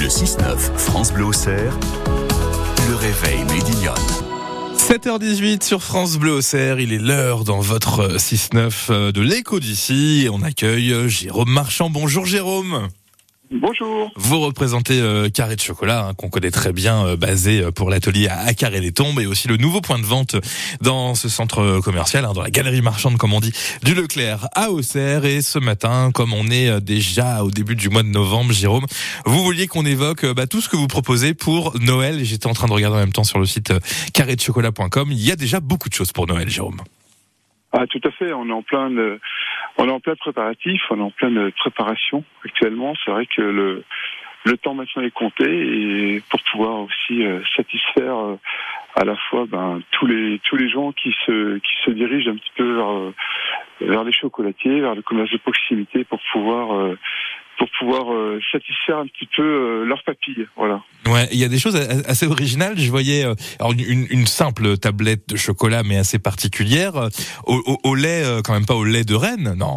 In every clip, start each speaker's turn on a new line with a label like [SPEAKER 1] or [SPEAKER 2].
[SPEAKER 1] Le 6-9, France Bleu Auxerre, le réveil Médillon.
[SPEAKER 2] 7h18 sur France Bleu Auxerre, il est l'heure dans votre 6-9 de l'écho d'ici et on accueille Jérôme Marchand. Bonjour Jérôme.
[SPEAKER 3] Bonjour.
[SPEAKER 2] Vous représentez euh, Carré de Chocolat, hein, qu'on connaît très bien, euh, basé euh, pour l'atelier à, Carré des Tombes, et aussi le nouveau point de vente dans ce centre commercial, hein, dans la galerie marchande, comme on dit, du Leclerc à Auxerre. Et ce matin, comme on est euh, déjà au début du mois de novembre, Jérôme, vous vouliez qu'on évoque euh, bah, tout ce que vous proposez pour Noël. J'étais en train de regarder en même temps sur le site euh, carrédechocolat.com. Il y a déjà beaucoup de choses pour Noël, Jérôme.
[SPEAKER 3] Ah, tout à fait. On est en plein, de- on est en plein préparatif, on est en pleine préparation actuellement. C'est vrai que le, le temps maintenant est compté et pour pouvoir aussi euh, satisfaire euh, à la fois ben, tous les tous les gens qui se qui se dirigent un petit peu vers euh, vers les chocolatiers, vers le commerce de proximité pour pouvoir euh, pour pouvoir euh, satisfaire un petit peu euh, leurs papilles. Voilà.
[SPEAKER 2] Ouais, il y a des choses assez originales. Je voyais euh, alors une, une simple tablette de chocolat, mais assez particulière, euh, au, au- au lait, euh, quand même pas au lait de reine, non.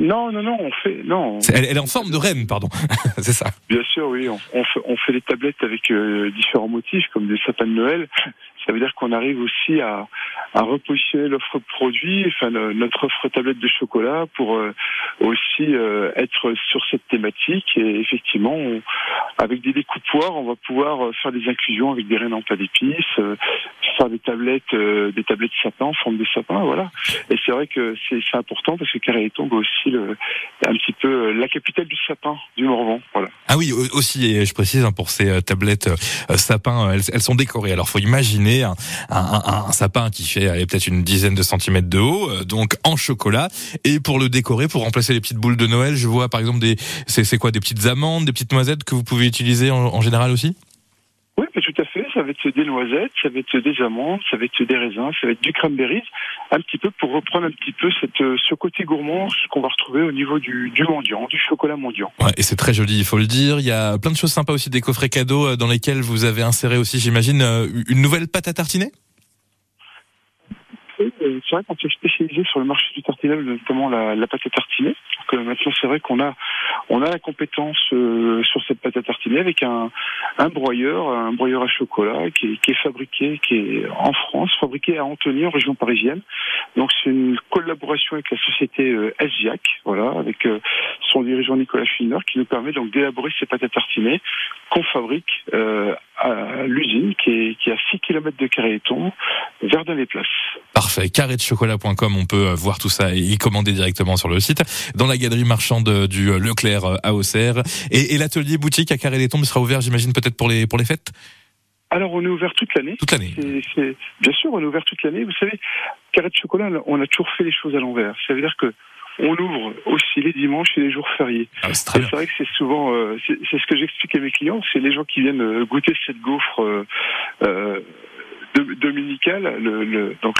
[SPEAKER 3] Non, non, non, on fait non.
[SPEAKER 2] Elle, elle est en forme de reine, pardon. C'est ça.
[SPEAKER 3] Bien sûr, oui. On, on fait, on fait des tablettes avec euh, différents motifs, comme des sapins de Noël. Ça veut dire qu'on arrive aussi à, à repositionner l'offre produit, enfin le- notre offre tablette de chocolat, pour euh, aussi euh, être sur cette thématique. Et effectivement, on- avec des découpoirs, on va pouvoir faire des inclusions avec des rennes en plat d'épices, faire des tablettes, euh, des tablettes sapins en forme de sapin, voilà. Et c'est vrai que c'est important parce que Carré tombe aussi le, un petit peu euh, la capitale du sapin du Morvan, voilà.
[SPEAKER 2] Ah oui, au- aussi, et je précise hein, pour ces euh, tablettes euh, sapins, elles, elles sont décorées. Alors, faut imaginer un, un- un- sapin qui fait peut-être une dizaine de centimètres de haut, donc en chocolat. Et pour le décorer, pour remplacer les petites boules de Noël, je vois par exemple des, c'est quoi, des petites amandes, des petites noisettes que vous pouvez utiliser en, en général aussi?
[SPEAKER 3] À fait. Ça va être des noisettes, ça va être des amandes, ça va être des raisins, ça va être du cranberry, un petit peu pour reprendre un petit peu cette, euh, ce côté gourmand ce qu'on va retrouver au niveau du, du mendiant, du chocolat mendiant.
[SPEAKER 2] Ouais, et c'est très joli, il faut le dire. Il y a plein de choses sympas aussi, des coffrets cadeaux euh, dans lesquels vous avez inséré aussi, j'imagine, euh, une nouvelle pâte à tartiner?
[SPEAKER 3] C'est vrai qu'on s'est spécialisé sur le marché du tartinable, notamment la, la pâte à tartiner. Donc, maintenant, c'est vrai qu'on a, on a la compétence euh, sur cette pâte à tartiner avec un, broyeur, un broyeur à chocolat qui est, qui est fabriqué, qui est en France, fabriqué à Antony, en région parisienne. Donc, c'est une collaboration avec la société euh, Asiac, voilà, avec euh, son dirigeant Nicolas Schwiner, qui nous permet donc d'élaborer ces pâtes à tartiner qu'on fabrique euh, à l'usine qui est, qui est à 6 km de Carré-Éton, Verdun-les-Places.
[SPEAKER 2] Parfait. Carré-de-chocolat.com, on peut voir tout ça et y commander directement sur le site. Dans la galerie marchande du Leclerc à Auxerre. Et, et l'atelier boutique à Carré des Tombes sera ouvert, j'imagine, peut-être pour les, pour les fêtes?
[SPEAKER 3] Alors, on est ouvert toute l'année.
[SPEAKER 2] Toute l'année.
[SPEAKER 3] C'est- bien sûr, on est ouvert toute l'année. Vous savez, Carré de chocolat, on a toujours fait les choses à l'envers. Ça veut dire que on ouvre aussi les dimanches et les jours fériés.
[SPEAKER 2] Ah, c'est
[SPEAKER 3] vrai que c'est souvent, euh, c'est ce que j'explique à mes clients, c'est les gens qui viennent euh, goûter cette gaufre euh, euh, dominicale, le, le- donc